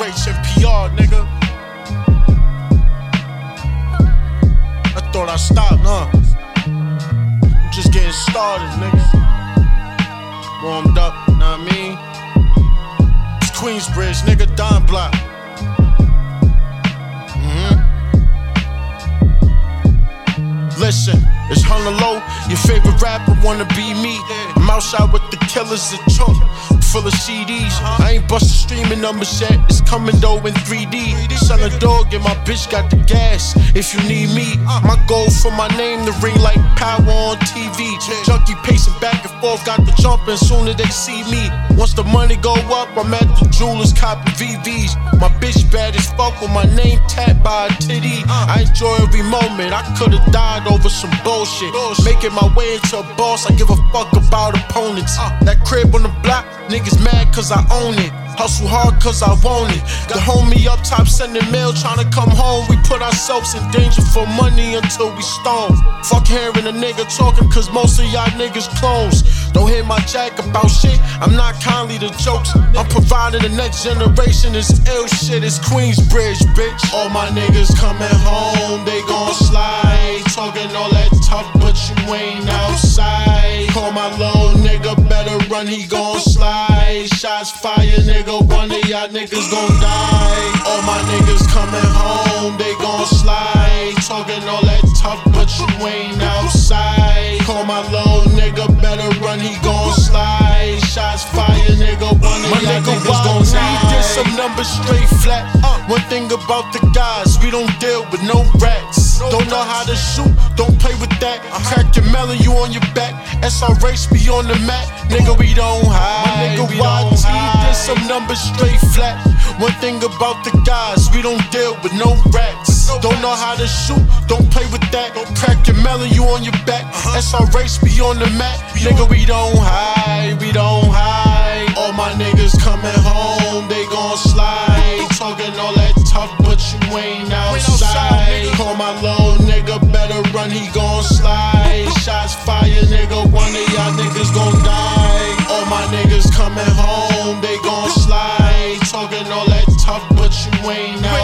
generation PR, nigga. I thought I stopped, huh? I'm just getting started, nigga. Warmed up, know what I mean? It's Queensbridge, nigga, Don Block. Mhm. Listen, it's Hunnaloe, your favorite rapper wanna be me. Yeah outside with the killers of chunk, full of CDs. I ain't bustin' streaming numbers yet, it's coming though in 3D. Son of dog and my bitch got the gas if you need me. My goal for my name to ring like power on TV. Junkie pacing back and forth, got the jumping soon as they see me. Once the money go up, I'm at the jewelers copping VVs. My bitch bad as fuck with my name tapped by a. I enjoy every moment, I could've died over some bullshit. Making my way into a boss, I give a fuck about opponents. That crib on the block, niggas mad cause I own it. Hustle hard cause I want it. The homie up top sending mail trying to come home. We put ourselves in danger for money until we stone. Fuck hearing a nigga talking cause most of y'all niggas clones. Don't hear my jack about shit. I'm not kindly to jokes. I'm providing the next generation is ill shit. It's Queensbridge, bitch. All my niggas coming home, they gon' slide. Talking all that tough, but you ain't outside. Call my little nigga, better run, he gon'. Shots fire, nigga, one of y'all niggas gon' die. All my niggas coming home, they gon' slide. Talking all that tough, but you ain't outside. Call my little nigga, better run, he gon' slide. Shots fire, nigga, one of y'all niggas gon' die. Did some numbers straight flat. Uh, one thing about the guys, we don't deal with no rats. Don't know how to shoot, don't play with that. Crack your melon, you on your back. SRH be on the mat, nigga, we don't hide. My nigga YT did some numbers straight flat. One thing about the guys, we don't deal with no rats. Don't know how to shoot, don't play with that. Crack your melon, you on your back. SRH be on the mat, nigga, we don't hide, we don't my low, nigga better run, he gon' slide. Shots fire, nigga, one of y'all niggas gon' die. All my niggas coming home, they gon' slide. Talking all that tough, but you ain't out.